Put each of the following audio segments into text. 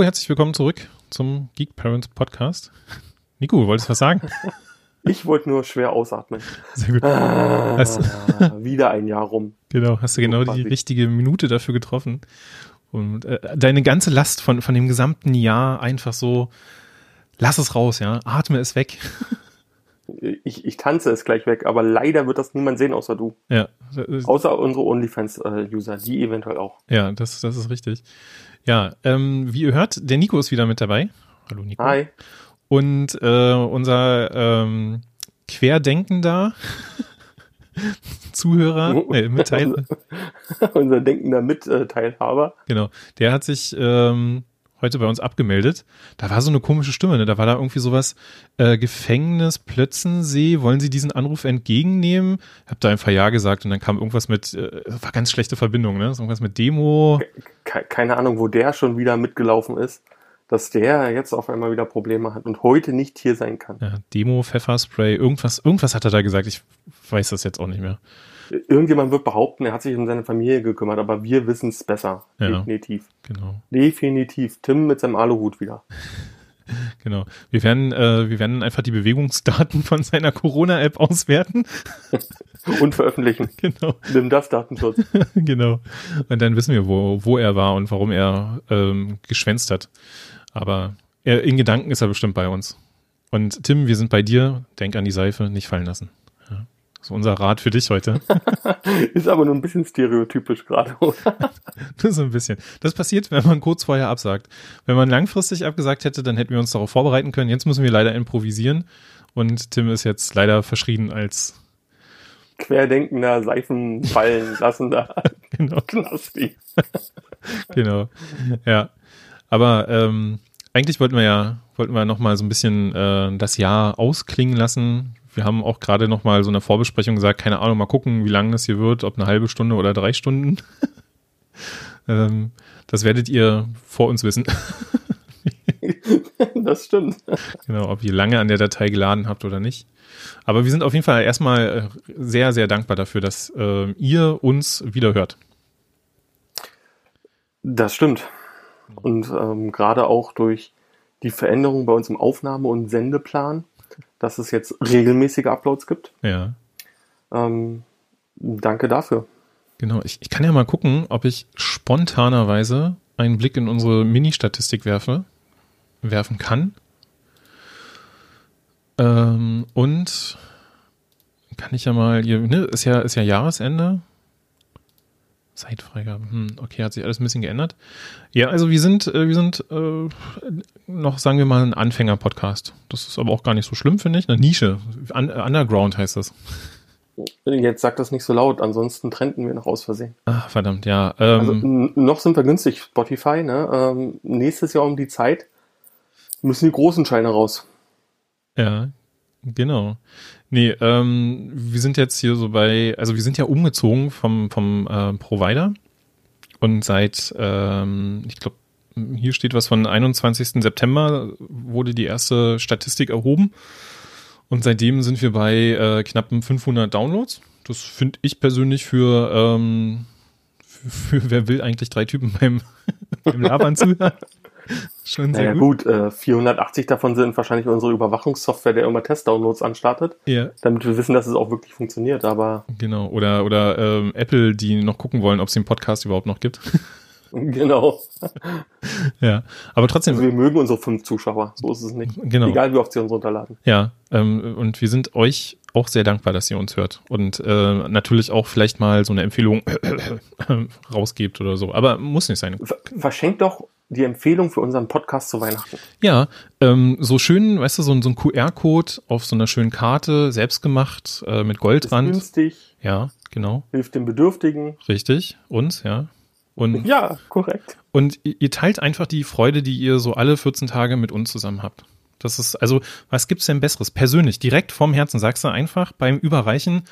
Hallo, herzlich willkommen zurück zum Geek Parents Podcast. Nico, wolltest du was sagen? Ich wollte nur schwer ausatmen. Sehr gut. Ah, Hast, wieder ein Jahr rum. genau, hast du genau die quasi. richtige Minute dafür getroffen. Und äh, deine ganze Last von, von dem gesamten Jahr einfach so, lass es raus, ja, atme es weg. Ich, ich tanze es gleich weg, aber leider wird das niemand sehen, außer du. Ja, Außer unsere OnlyFans-User, die eventuell auch. ja das, das ist richtig. Ja, ähm, wie ihr hört, der Nico ist wieder mit dabei. Hallo Nico. Hi. Und äh, unser ähm, Querdenkender Zuhörer, äh, Mitteiler, Unser denkender Mitteilhaber. genau, der hat sich ähm, heute bei uns abgemeldet. Da war so eine komische Stimme, ne? Da war da irgendwie sowas, äh, Gefängnis Plötzensee, wollen Sie diesen Anruf entgegennehmen? Ich habe da einfach Ja gesagt und dann kam irgendwas mit, äh, war ganz schlechte Verbindung, ne? Irgendwas mit Demo. Ke keine Ahnung, wo der schon wieder mitgelaufen ist, dass der jetzt auf einmal wieder Probleme hat und heute nicht hier sein kann. Ja, Demo, Pfefferspray, irgendwas, irgendwas hat er da gesagt. Ich weiß das jetzt auch nicht mehr. Irgendjemand wird behaupten, er hat sich um seine Familie gekümmert, aber wir wissen es besser. Ja. Definitiv. Genau. Definitiv. Tim mit seinem Aluhut wieder. Genau. Wir werden, äh, wir werden einfach die Bewegungsdaten von seiner Corona-App auswerten. Und veröffentlichen. Genau, Nimm das Datenschutz. genau. Und dann wissen wir, wo, wo er war und warum er ähm, geschwänzt hat. Aber er, in Gedanken ist er bestimmt bei uns. Und Tim, wir sind bei dir. Denk an die Seife, nicht fallen lassen. Das ist unser Rat für dich heute. Ist aber nur ein bisschen stereotypisch gerade. oder? so ein bisschen. Das passiert, wenn man kurz vorher absagt. Wenn man langfristig abgesagt hätte, dann hätten wir uns darauf vorbereiten können. Jetzt müssen wir leider improvisieren. Und Tim ist jetzt leider verschrien als Querdenkender, Seifen fallen lassender genau. Knasti. genau. Ja. Aber ähm, eigentlich wollten wir ja, wollten wir noch mal so ein bisschen äh, das Jahr ausklingen lassen. Wir haben auch gerade noch mal so eine Vorbesprechung gesagt, keine Ahnung, mal gucken, wie lang das hier wird, ob eine halbe Stunde oder drei Stunden. ähm, das werdet ihr vor uns wissen. Das stimmt. genau, ob ihr lange an der Datei geladen habt oder nicht. Aber wir sind auf jeden Fall erstmal äh, sehr, sehr dankbar dafür, dass äh, ihr uns wieder hört. Das stimmt. Und ähm, gerade auch durch die Veränderung bei uns im Aufnahme- und Sendeplan, dass es jetzt regelmäßige Uploads gibt. Ja. Ähm, danke dafür. Genau, ich, ich kann ja mal gucken, ob ich spontanerweise einen Blick in unsere Mini-Statistik werfe, werfen kann. Ähm, und kann ich ja mal, hier, ne, ist ja, ist ja Jahresende. Zeitfreigabe, hm, okay, hat sich alles ein bisschen geändert. Ja, also wir sind, äh, wir sind äh, noch, sagen wir mal, ein Anfänger-Podcast. Das ist aber auch gar nicht so schlimm, finde ich. Eine Nische. Un äh, Underground heißt das. Jetzt sag das nicht so laut, ansonsten trennten wir noch aus Versehen. Ach, verdammt, ja. Ähm, Also noch sind wir günstig, Spotify. Ne? Ähm, nächstes Jahr um die Zeit müssen die großen Scheine raus. Ja, genau. Nee, ähm, wir sind jetzt hier so bei, also wir sind ja umgezogen vom, vom äh, Provider und seit, ähm, ich glaube, hier steht was von 21. September wurde die erste Statistik erhoben und seitdem sind wir bei äh, knappen 500 Downloads. Das finde ich persönlich für, ähm, für, für wer will eigentlich drei Typen beim, beim Labern zuhören. Schon sehr Naja gut. gut, äh, 480 davon sind wahrscheinlich unsere Überwachungssoftware, der immer Testdownloads anstartet, Ja. damit wir wissen, dass es auch wirklich funktioniert. Aber Genau, oder, oder ähm, Apple, die noch gucken wollen, ob es den Podcast überhaupt noch gibt. genau. ja, aber trotzdem, Also wir mögen unsere fünf Zuschauer. So ist es nicht. genau, Egal wie oft sie uns runterladen. ja, ähm, und wir sind euch auch sehr dankbar, dass ihr uns hört und äh, natürlich auch vielleicht mal so eine Empfehlung rausgebt oder so, aber muss nicht sein. Ver verschenkt doch die Empfehlung für unseren Podcast zu Weihnachten. Ja, ähm, so schön, weißt du, so, ein- so ein QR-Code auf so einer schönen Karte, selbst gemacht, äh, mit Ist Goldrand. günstig, Ja, genau, hilft den Bedürftigen. richtig, uns, ja. Und Ja, korrekt. Und ihr ihr teilt einfach die Freude, die ihr so alle 14 Tage mit uns zusammen habt. Das ist, also, was gibt's denn Besseres? Persönlich, direkt vom Herzen sagst du einfach beim Überreichen,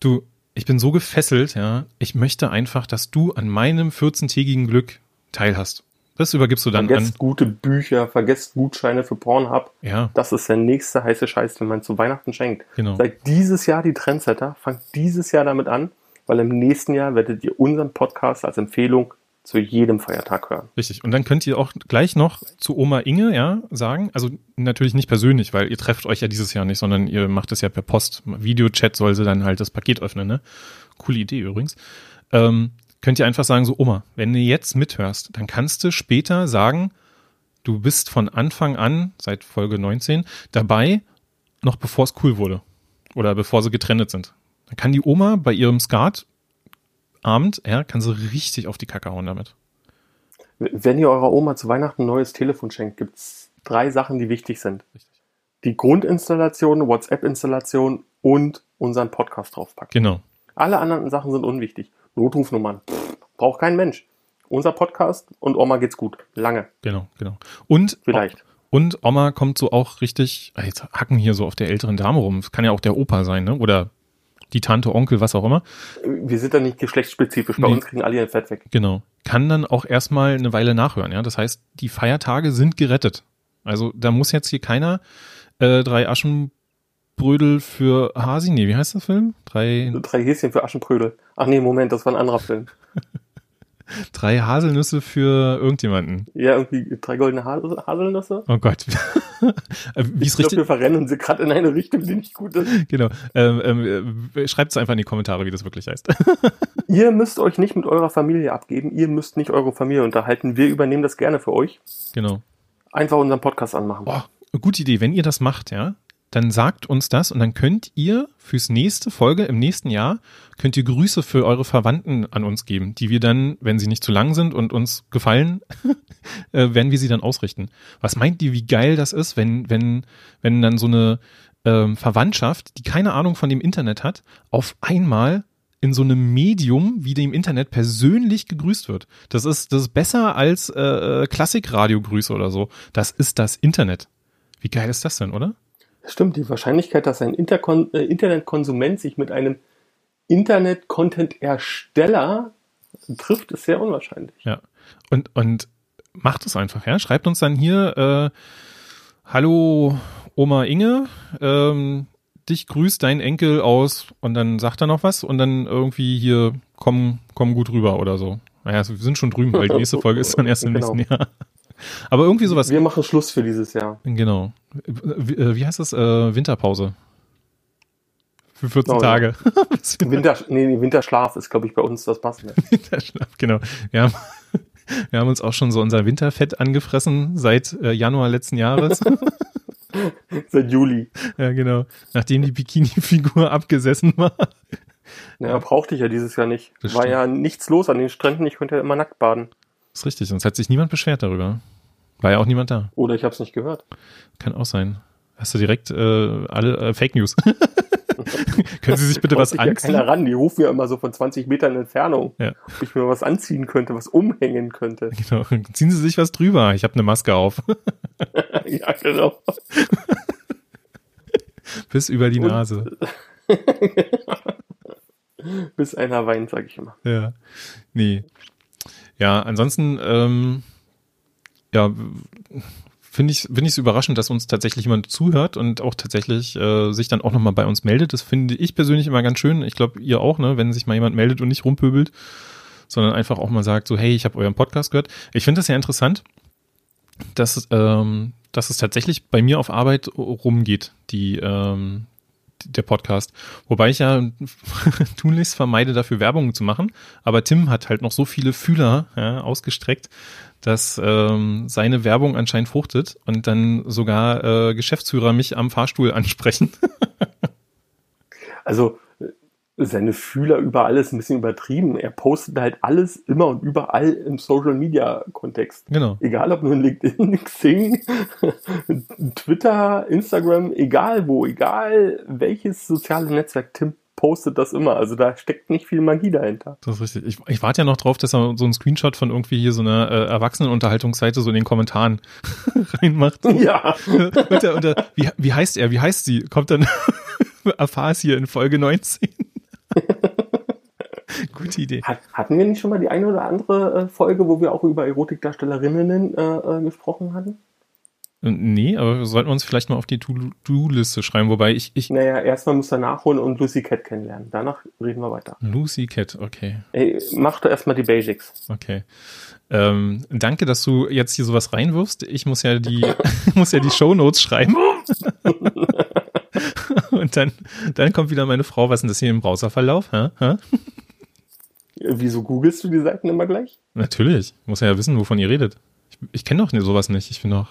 du, ich bin so gefesselt, ja, ich möchte einfach, dass du an meinem 14-tägigen Glück teilhast. Das übergibst du dann Vergesst gute Bücher, vergesst Gutscheine für Pornhub. an. Ja, Das ist der nächste heiße Scheiß, den man zu Weihnachten schenkt. genau. Seid dieses Jahr die Trendsetter, fangt dieses Jahr damit an, weil im nächsten Jahr werdet ihr unseren Podcast als Empfehlung zu jedem Feiertag hören. Richtig. Und dann könnt ihr auch gleich noch zu Oma Inge, ja, sagen. Also natürlich nicht persönlich, weil ihr trefft euch ja dieses Jahr nicht, sondern ihr macht es ja per Post. Videochat soll sie dann halt das Paket öffnen, ne? Coole Idee übrigens. Ähm, könnt ihr einfach sagen, so Oma, wenn du jetzt mithörst, dann kannst du später sagen, du bist von Anfang an, seit Folge 19, dabei, noch bevor es cool wurde. Oder bevor sie getrennt sind. Dann kann die Oma bei ihrem Skat Abend, ja, kann sie richtig auf die Kacke hauen damit. Wenn ihr eurer Oma zu Weihnachten ein neues Telefon schenkt, gibt es drei Sachen, die wichtig sind. Richtig. Die Grundinstallation, WhatsApp-Installation und unseren Podcast draufpacken. Genau. Alle anderen Sachen sind unwichtig. Notrufnummern, pff, braucht kein Mensch. Unser Podcast und Oma geht's gut. Lange. Genau, genau. Und vielleicht. Und Oma kommt so auch richtig, ah, jetzt hacken hier so auf der älteren Dame rum. Das kann ja auch der Opa sein, ne? Oder die Tante, Onkel, was auch immer. Wir sind da nicht geschlechtsspezifisch. Bei nee. uns kriegen alle ihr Fett weg. Genau. Kann dann auch erstmal eine Weile nachhören, ja. Das heißt, die Feiertage sind gerettet. Also da muss jetzt hier keiner äh, drei Aschenbrödel für Hasi, nee, wie heißt der Film? Drei, drei Häschen für Aschenbrödel. Ach nee, Moment, das war ein anderer Film. drei Haselnüsse für irgendjemanden. Ja, irgendwie drei goldene Haselnüsse. Oh Gott. Äh, wie es richtig. wir verrennen sie gerade in eine Richtung, die nicht gut ist. Genau. Ähm, ähm, Schreibt es einfach in die Kommentare, wie das wirklich heißt. ihr müsst euch nicht mit eurer Familie abgeben. Ihr müsst nicht eure Familie unterhalten. Wir übernehmen das gerne für euch. Genau. Einfach unseren Podcast anmachen. Boah, gute Idee. Wenn ihr das macht, ja, dann sagt uns das und dann könnt ihr fürs nächste Folge im nächsten Jahr könnt ihr Grüße für eure Verwandten an uns geben, die wir dann, wenn sie nicht zu lang sind und uns gefallen, äh, werden wir sie dann ausrichten. Was meint ihr, wie geil das ist, wenn wenn wenn dann so eine ähm, Verwandtschaft, die keine Ahnung von dem Internet hat, auf einmal in so einem Medium wie dem Internet persönlich gegrüßt wird. Das ist das ist besser als äh, äh Klassikradiogrüße oder so. Das ist das Internet. Wie geil ist das denn, oder? Stimmt, die Wahrscheinlichkeit, dass ein Interkon äh, Internetkonsument sich mit einem Internet-Content-Ersteller trifft, ist sehr unwahrscheinlich. Ja. Und, und macht es einfach, ja. Schreibt uns dann hier, äh, hallo Oma Inge, ähm, dich grüßt dein Enkel aus und dann sagt er noch was und dann irgendwie hier komm, komm gut rüber oder so. Naja, wir sind schon drüben, weil die nächste Folge ist dann erst im genau. nächsten Jahr. Aber irgendwie sowas. Wir machen Schluss für dieses Jahr. Genau. Wie, äh, wie heißt das? Äh, Winterpause. Für 14 oh, Tage. Ja. Winter, nee, Winterschlaf ist, glaube ich, bei uns das Passende. Winterschlaf, genau. Wir haben, wir haben uns auch schon so unser Winterfett angefressen seit äh, Januar letzten Jahres. seit Juli. Ja, genau. Nachdem die Bikini-Figur abgesessen war. Naja, brauchte ich ja dieses Jahr nicht. Das war stimmt. ja nichts los an den Stränden. Ich konnte ja immer nackt baden. Das ist richtig, sonst hat sich niemand beschwert darüber. War ja auch niemand da. Oder ich habe es nicht gehört. Kann auch sein. Hast du direkt äh, alle äh, Fake News? Können Sie sich bitte was anziehen? Ja keiner ran. Die rufen ja immer so von 20 Metern Entfernung, ja. ob ich mir was anziehen könnte, was umhängen könnte. Genau. Ziehen Sie sich was drüber. Ich habe eine Maske auf. ja, genau. Bis über die Nase. Bis einer weint, sag ich immer. Ja. Nee. Ja, ansonsten, ähm, ja, finde ich finde ich es überraschend, dass uns tatsächlich jemand zuhört und auch tatsächlich äh, sich dann auch nochmal bei uns meldet. Das finde ich persönlich immer ganz schön. Ich glaube, ihr auch, ne, wenn sich mal jemand meldet und nicht rumpöbelt, sondern einfach auch mal sagt, so, hey, ich habe euren Podcast gehört. Ich finde das ja interessant, dass, ähm, dass es tatsächlich bei mir auf Arbeit rumgeht, die, ähm, der Podcast. Wobei ich ja tunlichst vermeide, dafür Werbung zu machen. Aber Tim hat halt noch so viele Fühler ja, ausgestreckt, dass ähm, seine Werbung anscheinend fruchtet und dann sogar äh, Geschäftsführer mich am Fahrstuhl ansprechen. also seine Fühler überall ist ein bisschen übertrieben. Er postet halt alles immer und überall im Social Media Kontext. Genau. Egal ob nur in LinkedIn, Xing, Twitter, Instagram, egal wo, egal welches soziale Netzwerk Tim postet das immer. Also da steckt nicht viel Magie dahinter. Das ist richtig. Ich, ich warte ja noch drauf, dass er so einen Screenshot von irgendwie hier so einer äh, Erwachsenenunterhaltungsseite so in den Kommentaren reinmacht. Ja. unter, unter, wie, wie heißt er? Wie heißt sie? Kommt dann erfahr es hier in Folge 19. Gute Idee. Hat, hatten wir nicht schon mal die eine oder andere äh, Folge, wo wir auch über Erotikdarstellerinnen äh, äh, gesprochen hatten? Nee, aber sollten wir uns vielleicht mal auf die To-Do-Liste schreiben, wobei ich, ich. Naja, erstmal muss er nachholen und Lucy Cat kennenlernen. Danach reden wir weiter. Lucy Cat, okay. Ey, mach doch erstmal die Basics. Okay. Ähm, danke, dass du jetzt hier sowas reinwirfst. Ich muss ja die, muss ja die Shownotes schreiben. und dann, dann kommt wieder meine Frau, was ist denn das hier im Browserverlauf? Hä? Hä? Wieso googelst du die Seiten immer gleich? Natürlich. Muss ja wissen, wovon ihr redet. Ich, ich kenne doch sowas nicht. Ich bin doch.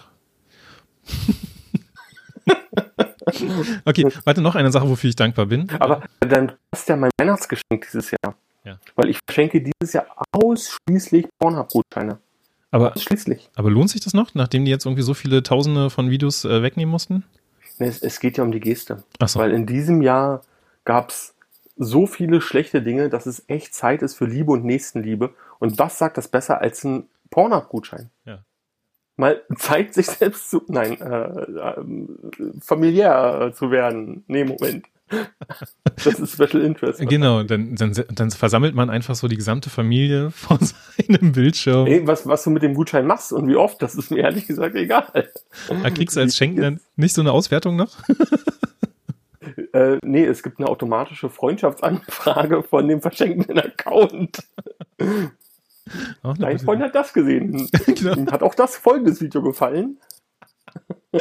okay, warte, noch eine Sache, wofür ich dankbar bin. Aber dann du ja mein Weihnachtsgeschenk dieses Jahr. Ja. Weil ich verschenke dieses Jahr ausschließlich Pornhub-Gutscheine. Aber, Ausschließlich. aber lohnt sich das noch, nachdem die jetzt irgendwie so viele Tausende von Videos äh, wegnehmen mussten? Es, es geht ja um die Geste. So. Weil in diesem Jahr gab es so viele schlechte Dinge, dass es echt Zeit ist für Liebe und Nächstenliebe. Und was sagt das besser als ein Pornhub-Gutschein? Ja. Mal Zeit, sich selbst zu, nein, äh, äh, familiär äh, zu werden. Nee, Moment. Das ist Special Interest. Genau, dann, dann, dann versammelt man einfach so die gesamte Familie vor seinem Bildschirm. Ey, was, was du mit dem Gutschein machst und wie oft, das ist mir ehrlich gesagt egal. Da kriegst du als Schenken dann nicht so eine Auswertung noch? Äh, nee, es gibt eine automatische Freundschaftsanfrage von dem verschenkenden Account. Dein Freund hat das gesehen. Genau. Hat auch das folgendes Video gefallen.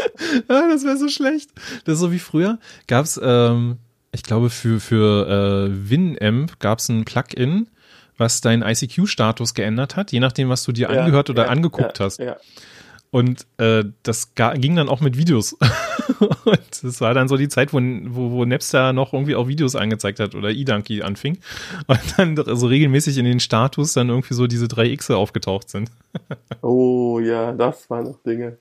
Ah, das wäre so schlecht. Das ist so wie früher. Gab's, ähm, ich glaube, für, für äh, WinAmp gab's ein Plugin, was deinen ICQ-Status geändert hat, je nachdem, was du dir Ja, angehört oder ja, angeguckt ja, hast. Und äh, das ging dann auch mit Videos. und das war dann so die Zeit, wo, wo, wo Napster noch irgendwie auch Videos angezeigt hat oder eDonkey anfing. Und dann so regelmäßig in den Status dann irgendwie so diese drei Xe aufgetaucht sind. Oh ja, das waren noch Dinge.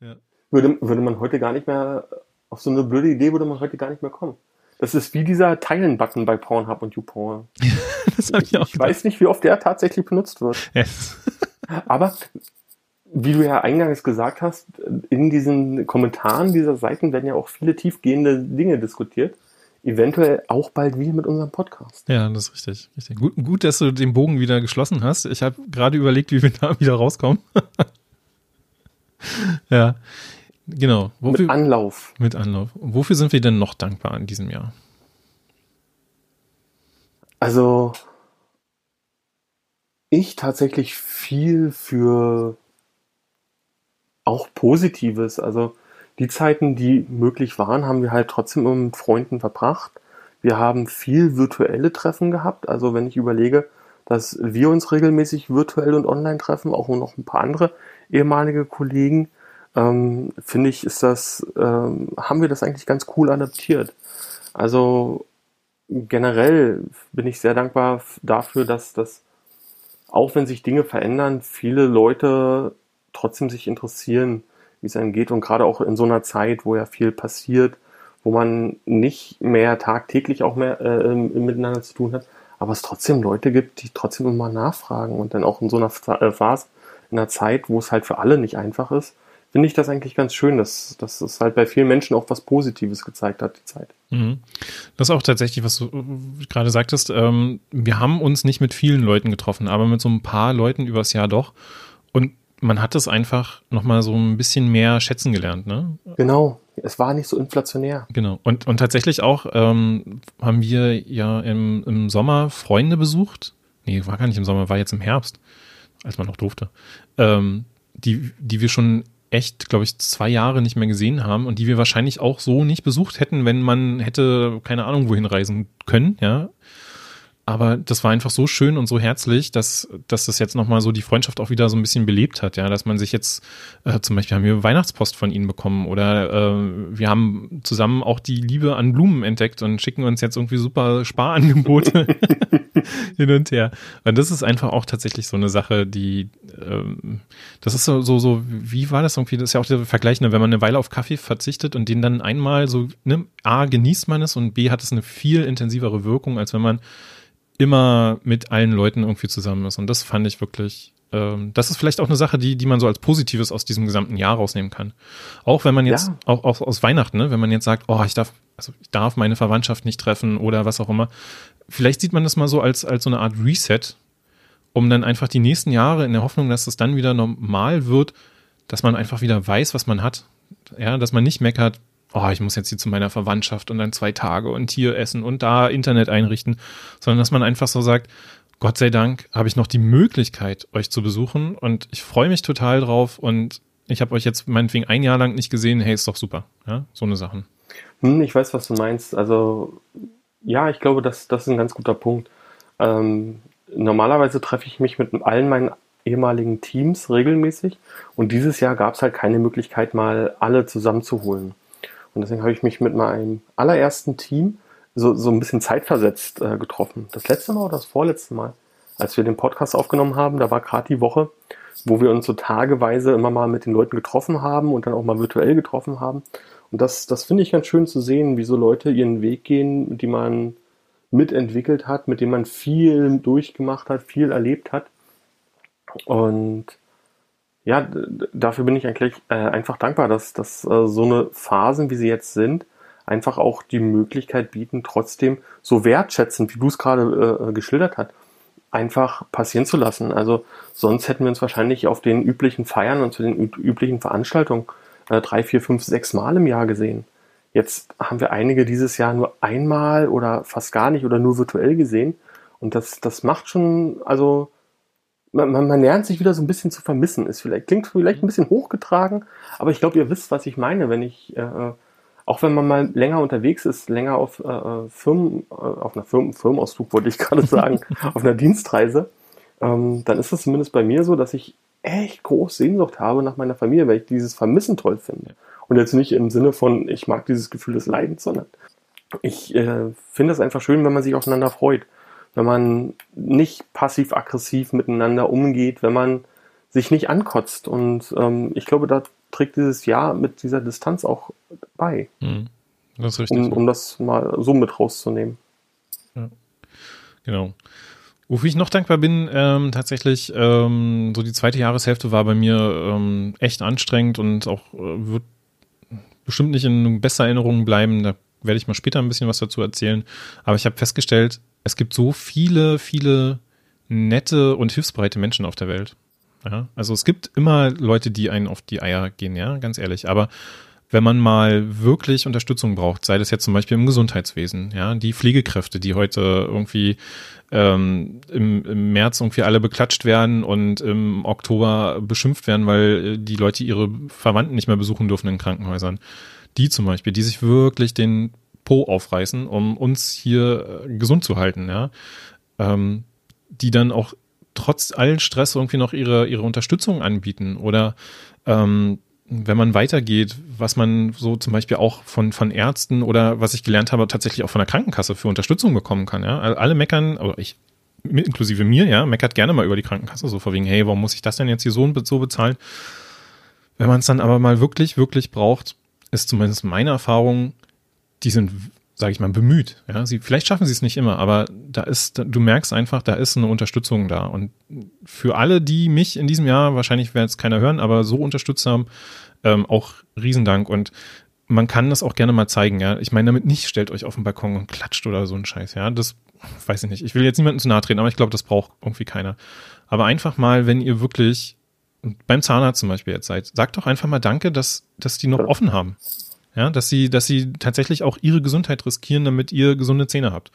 Ja. Würde, würde man heute gar nicht mehr, auf so eine blöde Idee würde man heute gar nicht mehr kommen. Das ist wie dieser Teilen-Button bei Pornhub und YouPorn. Das hab ich auch Ich weiß nicht, wie oft der tatsächlich benutzt wird. Yes. Aber wie du ja eingangs gesagt hast, in diesen Kommentaren dieser Seiten werden ja auch viele tiefgehende Dinge diskutiert. Eventuell auch bald wie mit unserem Podcast. Ja, das ist richtig. richtig. Gut, gut, dass du den Bogen wieder geschlossen hast. Ich habe gerade überlegt, wie wir da wieder rauskommen. ja, genau. Wofür, Mit Anlauf. mit Anlauf. Wofür sind wir denn noch dankbar in diesem Jahr? Also ich tatsächlich viel für auch Positives. Also die Zeiten, die möglich waren, haben wir halt trotzdem mit Freunden verbracht. Wir haben viel virtuelle Treffen gehabt. Also wenn ich überlege, dass wir uns regelmäßig virtuell und online treffen, auch noch ein paar andere ehemalige Kollegen, ähm, finde ich, ist das, ähm, haben wir das eigentlich ganz cool adaptiert. Also generell bin ich sehr dankbar dafür, dass das, auch wenn sich Dinge verändern, viele Leute trotzdem sich interessieren, wie es einem geht. Und gerade auch in so einer Zeit, wo ja viel passiert, wo man nicht mehr tagtäglich auch mehr äh, ähm, miteinander zu tun hat, aber es trotzdem Leute gibt, die trotzdem immer nachfragen und dann auch in so einer äh, Phase, in einer Zeit, wo es halt für alle nicht einfach ist, finde ich das eigentlich ganz schön, dass, dass es halt bei vielen Menschen auch was Positives gezeigt hat, die Zeit. Mhm. Das ist auch tatsächlich, was du äh, gerade sagtest. Ähm, wir haben uns nicht mit vielen Leuten getroffen, aber mit so ein paar Leuten übers Jahr doch. Und man hat es einfach nochmal so ein bisschen mehr schätzen gelernt, ne? Genau, es war nicht so inflationär. Genau. Und, und tatsächlich auch ähm, haben wir ja im, im Sommer Freunde besucht. Nee, war gar nicht im Sommer, war jetzt im Herbst, als man noch durfte. Ähm, die, die wir schon echt, glaube ich, zwei Jahre nicht mehr gesehen haben und die wir wahrscheinlich auch so nicht besucht hätten, wenn man hätte, keine Ahnung, wohin reisen können, ja. Aber das war einfach so schön und so herzlich, dass, dass das jetzt nochmal so die Freundschaft auch wieder so ein bisschen belebt hat, ja, dass man sich jetzt, äh, zum Beispiel haben wir Weihnachtspost von ihnen bekommen oder äh, wir haben zusammen auch die Liebe an Blumen entdeckt und schicken uns jetzt irgendwie super Sparangebote hin und her. Und das ist einfach auch tatsächlich so eine Sache, die, ähm, das ist so, so, so, wie war das irgendwie? Das ist ja auch der Vergleich, ne? wenn man eine Weile auf Kaffee verzichtet und den dann einmal so, ne, A, genießt man es und B, hat es eine viel intensivere Wirkung, als wenn man immer mit allen Leuten irgendwie zusammen ist. Und das fand ich wirklich, ähm, das ist vielleicht auch eine Sache, die, die man so als Positives aus diesem gesamten Jahr rausnehmen kann. Auch wenn man jetzt, Ja. auch, auch aus Weihnachten, ne, wenn man jetzt sagt, oh, ich darf, also ich darf meine Verwandtschaft nicht treffen oder was auch immer. Vielleicht sieht man das mal so als, als so eine Art Reset, um dann einfach die nächsten Jahre in der Hoffnung, dass es dann wieder normal wird, dass man einfach wieder weiß, was man hat. Ja, dass man nicht meckert, oh, ich muss jetzt hier zu meiner Verwandtschaft und dann zwei Tage und hier essen und da Internet einrichten, sondern dass man einfach so sagt, Gott sei Dank habe ich noch die Möglichkeit, euch zu besuchen und ich freue mich total drauf und ich habe euch jetzt meinetwegen ein Jahr lang nicht gesehen, hey, ist doch super. Ja, so eine Sachen. Hm, ich weiß, was du meinst. Also, ja, ich glaube, das, das ist ein ganz guter Punkt. Ähm, normalerweise treffe ich mich mit allen meinen ehemaligen Teams regelmäßig und dieses Jahr gab es halt keine Möglichkeit, mal alle zusammenzuholen. Und deswegen habe ich mich mit meinem allerersten Team so, so ein bisschen zeitversetzt äh, getroffen. Das letzte Mal oder das vorletzte Mal, als wir den Podcast aufgenommen haben, da war gerade die Woche, wo wir uns so tageweise immer mal mit den Leuten getroffen haben und dann auch mal virtuell getroffen haben. Und das, das finde ich ganz schön zu sehen, wie so Leute ihren Weg gehen, die man mitentwickelt hat, mit dem man viel durchgemacht hat, viel erlebt hat. Und ja, dafür bin ich eigentlich äh, einfach dankbar, dass, dass äh, so eine Phasen, wie sie jetzt sind, einfach auch die Möglichkeit bieten, trotzdem so wertschätzend, wie du es gerade äh, geschildert hast, einfach passieren zu lassen. Also sonst hätten wir uns wahrscheinlich auf den üblichen Feiern und zu den üblichen Veranstaltungen äh, drei, vier, fünf, sechs Mal im Jahr gesehen. Jetzt haben wir einige dieses Jahr nur einmal oder fast gar nicht oder nur virtuell gesehen. Und das, das macht schon, also man, man, man lernt sich wieder so ein bisschen zu vermissen. Ist vielleicht, klingt vielleicht ein bisschen hochgetragen, aber ich glaube, ihr wisst, was ich meine, wenn ich, äh, auch wenn man mal länger unterwegs ist, länger auf äh, Firmen, äh, auf einer Firmen, Firmenausflug wollte ich gerade sagen, auf einer Dienstreise, ähm, dann ist es zumindest bei mir so, dass ich echt groß Sehnsucht habe nach meiner Familie, weil ich dieses Vermissen toll finde. Und jetzt nicht im Sinne von, ich mag dieses Gefühl des Leidens, sondern ich äh, finde es einfach schön, wenn man sich aufeinander freut. Wenn man nicht passiv-aggressiv miteinander umgeht, wenn man sich nicht ankotzt. Und ähm, ich glaube, da trägt dieses Jahr mit dieser Distanz auch bei. Mhm. Das ist richtig. Um, um das mal so mit rauszunehmen. Ja. Genau. Wofür ich noch dankbar bin, ähm, tatsächlich, ähm, so die zweite Jahreshälfte war bei mir ähm, echt anstrengend und auch äh, wird bestimmt nicht in besser Erinnerungen bleiben. Da werde ich mal später ein bisschen was dazu erzählen. Aber ich habe festgestellt, es gibt so viele, viele nette und hilfsbereite Menschen auf der Welt. Ja, also es gibt immer Leute, die einen auf die Eier gehen, ja, ganz ehrlich. Aber wenn man mal wirklich Unterstützung braucht, sei das jetzt zum Beispiel im Gesundheitswesen, ja, die Pflegekräfte, die heute irgendwie ähm, im, im März irgendwie alle beklatscht werden und im Oktober beschimpft werden, weil die Leute ihre Verwandten nicht mehr besuchen dürfen in Krankenhäusern. Die zum Beispiel, die sich wirklich den Po aufreißen, um uns hier äh, gesund zu halten, ja. Ähm, die dann auch trotz allen Stress irgendwie noch ihre, ihre Unterstützung anbieten oder ähm, wenn man weitergeht, was man so zum Beispiel auch von, von Ärzten oder was ich gelernt habe, tatsächlich auch von der Krankenkasse für Unterstützung bekommen kann, ja. Alle meckern, oder ich, inklusive mir, ja, meckert gerne mal über die Krankenkasse, so vor wegen, hey, warum muss ich das denn jetzt hier so und so bezahlen? Wenn man es dann aber mal wirklich, wirklich braucht, ist zumindest meine Erfahrung, die sind sage ich mal, bemüht. Ja, sie, vielleicht schaffen sie es nicht immer, aber da ist, du merkst einfach, da ist eine Unterstützung da. Und für alle, die mich in diesem Jahr, wahrscheinlich wird es keiner hören, aber so unterstützt haben, ähm, auch Riesendank. Und man kann das auch gerne mal zeigen, ja. Ich meine damit nicht, stellt euch auf den Balkon und klatscht oder so ein Scheiß, ja. Das weiß ich nicht. Ich will jetzt niemandem zu nahe treten, aber ich glaube, das braucht irgendwie keiner. Aber einfach mal, wenn ihr wirklich beim Zahnarzt zum Beispiel jetzt seid, sagt doch einfach mal Danke, dass, dass die noch offen haben. Ja, dass sie, dass sie tatsächlich auch ihre Gesundheit riskieren, damit ihr gesunde Zähne habt.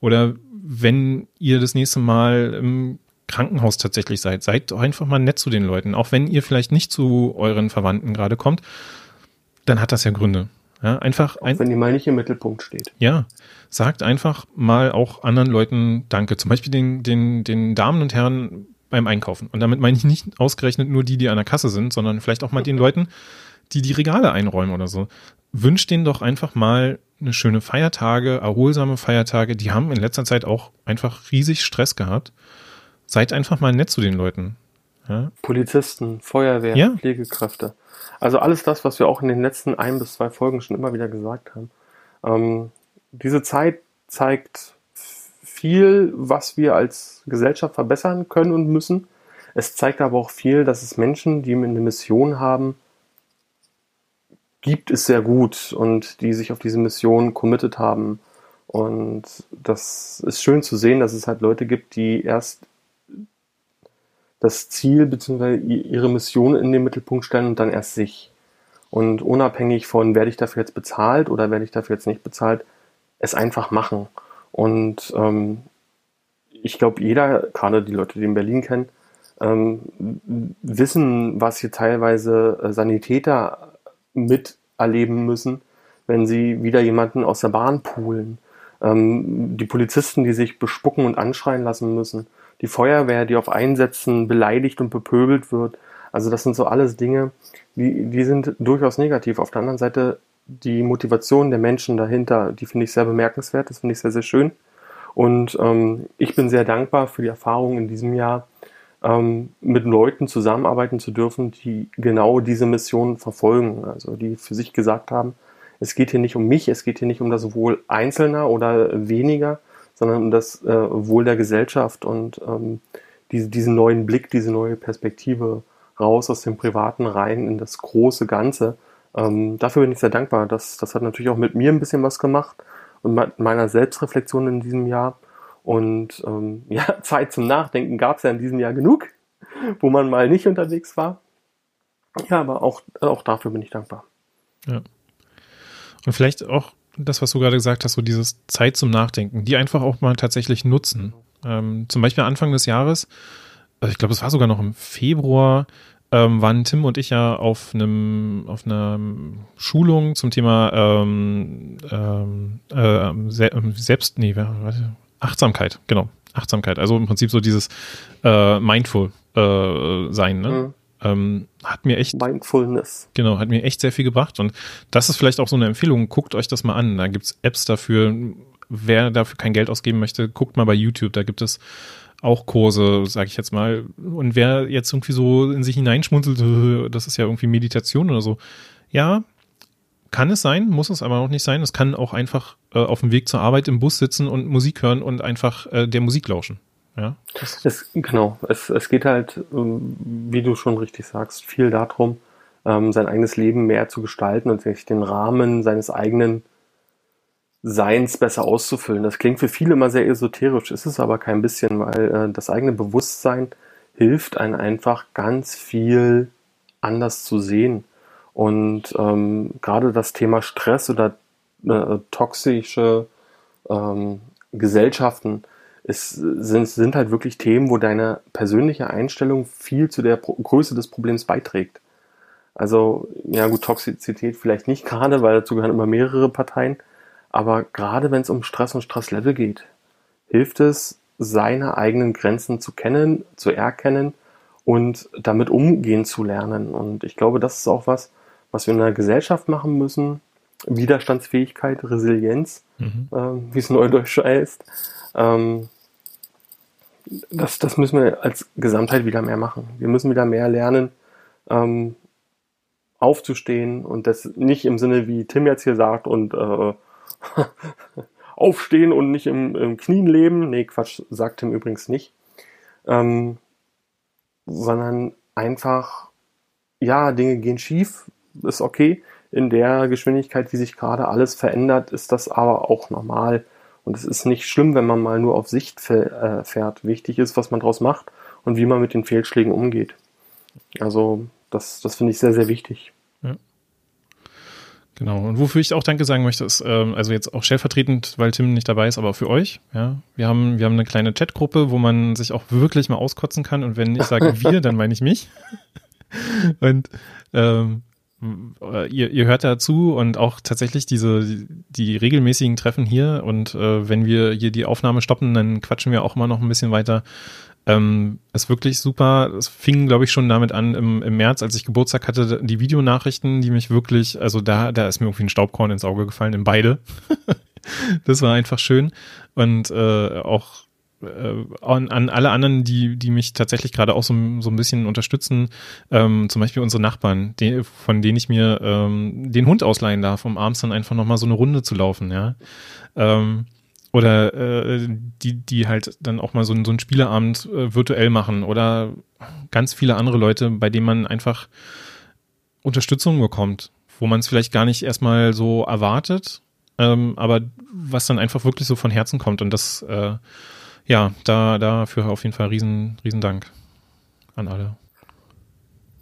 Oder wenn ihr das nächste Mal im Krankenhaus tatsächlich seid, seid doch einfach mal nett zu den Leuten. Auch wenn ihr vielleicht nicht zu euren Verwandten gerade kommt, dann hat das ja Gründe. Ja, einfach ein, wenn ihr mal nicht im Mittelpunkt steht. Ja, sagt einfach mal auch anderen Leuten Danke. Zum Beispiel den, den, den Damen und Herren beim Einkaufen. Und damit meine ich nicht ausgerechnet nur die, die an der Kasse sind, sondern vielleicht auch mal den Leuten, die die Regale einräumen oder so. Wünscht denen doch einfach mal eine schöne Feiertage, erholsame Feiertage. Die haben in letzter Zeit auch einfach riesig Stress gehabt. Seid einfach mal nett zu den Leuten. Ja? Polizisten, Feuerwehr, ja. Pflegekräfte. Also alles das, was wir auch in den letzten ein bis zwei Folgen schon immer wieder gesagt haben. Ähm, diese Zeit zeigt viel, was wir als Gesellschaft verbessern können und müssen. Es zeigt aber auch viel, dass es Menschen, die eine Mission haben, gibt, ist sehr gut und die sich auf diese Mission committed haben. Und das ist schön zu sehen, dass es halt Leute gibt, die erst das Ziel bzw. ihre Mission in den Mittelpunkt stellen und dann erst sich. Und unabhängig von, werde ich dafür jetzt bezahlt oder werde ich dafür jetzt nicht bezahlt, es einfach machen. Und ähm, ich glaube, jeder, gerade die Leute, die in Berlin kennen, ähm, wissen, was hier teilweise äh, Sanitäter miterleben müssen, wenn sie wieder jemanden aus der Bahn poolen. Ähm, die Polizisten, die sich bespucken und anschreien lassen müssen. Die Feuerwehr, die auf Einsätzen beleidigt und bepöbelt wird. Also das sind so alles Dinge, die, die sind durchaus negativ. Auf der anderen Seite die Motivation der Menschen dahinter, die finde ich sehr bemerkenswert, das finde ich sehr, sehr schön. Und ähm, ich bin sehr dankbar für die Erfahrung in diesem Jahr, ähm, mit Leuten zusammenarbeiten zu dürfen, die genau diese Mission verfolgen. Also die für sich gesagt haben, es geht hier nicht um mich, es geht hier nicht um das Wohl Einzelner oder weniger, sondern um das äh, Wohl der Gesellschaft und ähm, diese, diesen neuen Blick, diese neue Perspektive raus aus dem Privaten rein in das große Ganze. Ähm, dafür bin ich sehr dankbar. Das, das hat natürlich auch mit mir ein bisschen was gemacht und meiner Selbstreflexion in diesem Jahr. Und ähm, ja, Zeit zum Nachdenken gab es ja in diesem Jahr genug, wo man mal nicht unterwegs war. Ja, aber auch, auch dafür bin ich dankbar. Ja. Und vielleicht auch das, was du gerade gesagt hast, so dieses Zeit zum Nachdenken, die einfach auch mal tatsächlich nutzen. Ähm, zum Beispiel Anfang des Jahres, also ich glaube, es war sogar noch im Februar, ähm, waren Tim und ich ja auf einem auf einer Schulung zum Thema ähm, ähm, äh, selbst nee warte, Achtsamkeit genau Achtsamkeit. Also im Prinzip so dieses äh, mindful äh, sein ne? Mhm. ähm, hat mir echt Mindfulness. Genau hat mir echt sehr viel gebracht und das ist vielleicht auch so eine Empfehlung guckt euch das mal an. Da gibt's Apps dafür. Wer dafür kein Geld ausgeben möchte guckt mal bei YouTube. Da gibt es auch Kurse, sage ich jetzt mal. Und wer jetzt irgendwie so in sich hineinschmunzelt, das ist ja irgendwie Meditation oder so. Ja, kann es sein, muss es aber noch nicht sein. Es kann auch einfach äh, auf dem Weg zur Arbeit im Bus sitzen und Musik hören und einfach äh, der Musik lauschen. Ja, es, genau, es, es geht halt, ähm, wie du schon richtig sagst, viel darum, ähm, sein eigenes Leben mehr zu gestalten und sich den Rahmen seines eigenen Seins besser auszufüllen. Das klingt für viele immer sehr esoterisch, ist es aber kein bisschen, weil äh, das eigene Bewusstsein hilft einem einfach ganz viel anders zu sehen. Und ähm, gerade das Thema Stress oder äh, toxische ähm, Gesellschaften ist, sind, sind halt wirklich Themen, wo deine persönliche Einstellung viel zu der Pro Größe des Problems beiträgt. Also, ja gut, Toxizität vielleicht nicht gerade, weil dazu gehören immer mehrere Parteien. Aber gerade wenn es um Stress und Stresslevel geht, hilft es, seine eigenen Grenzen zu kennen, zu erkennen und damit umgehen zu lernen. Und ich glaube, das ist auch was, was wir in der Gesellschaft machen müssen. Widerstandsfähigkeit, Resilienz, mhm. äh, wie es neudeutsch heißt. Ähm, das, das müssen wir als Gesamtheit wieder mehr machen. Wir müssen wieder mehr lernen, ähm, aufzustehen und das nicht im Sinne, wie Tim jetzt hier sagt, und äh, aufstehen und nicht im, im Knien leben. Nee, Quatsch, sagt Tim übrigens nicht. Ähm, sondern einfach, ja, Dinge gehen schief, ist okay. In der Geschwindigkeit, wie sich gerade alles verändert, ist das aber auch normal. Und es ist nicht schlimm, wenn man mal nur auf Sicht äh, fährt. Wichtig ist, was man daraus macht und wie man mit den Fehlschlägen umgeht. Also, das, das finde ich sehr, sehr wichtig. Genau. Und wofür ich auch Danke sagen möchte, ist, ähm, also jetzt auch stellvertretend, weil Tim nicht dabei ist, aber für euch. Ja, wir haben, wir haben eine kleine Chatgruppe, wo man sich auch wirklich mal auskotzen kann. Und wenn ich sage wir, dann meine ich mich. und ähm, ihr, ihr hört dazu und auch tatsächlich diese die, die regelmäßigen Treffen hier und äh, wenn wir hier die Aufnahme stoppen, dann quatschen wir auch immer noch ein bisschen weiter ähm, ist wirklich super. Es fing, glaube ich, schon damit an im, im März, als ich Geburtstag hatte, die Videonachrichten, die mich wirklich, also da, da ist mir irgendwie ein Staubkorn ins Auge gefallen, in beide. das war einfach schön. Und äh, auch äh, an, an alle anderen, die, die mich tatsächlich gerade auch so, so ein bisschen unterstützen, ähm, zum Beispiel unsere Nachbarn, die, von denen ich mir ähm, den Hund ausleihen darf, um abends dann einfach nochmal so eine Runde zu laufen, ja. Ähm, oder äh, die, die halt dann auch mal so, so einen Spieleabend äh, virtuell machen oder ganz viele andere Leute, bei denen man einfach Unterstützung bekommt, wo man es vielleicht gar nicht erstmal so erwartet, ähm, aber was dann einfach wirklich so von Herzen kommt. Und das, äh, ja, da dafür auf jeden Fall riesen, riesen Dank an alle.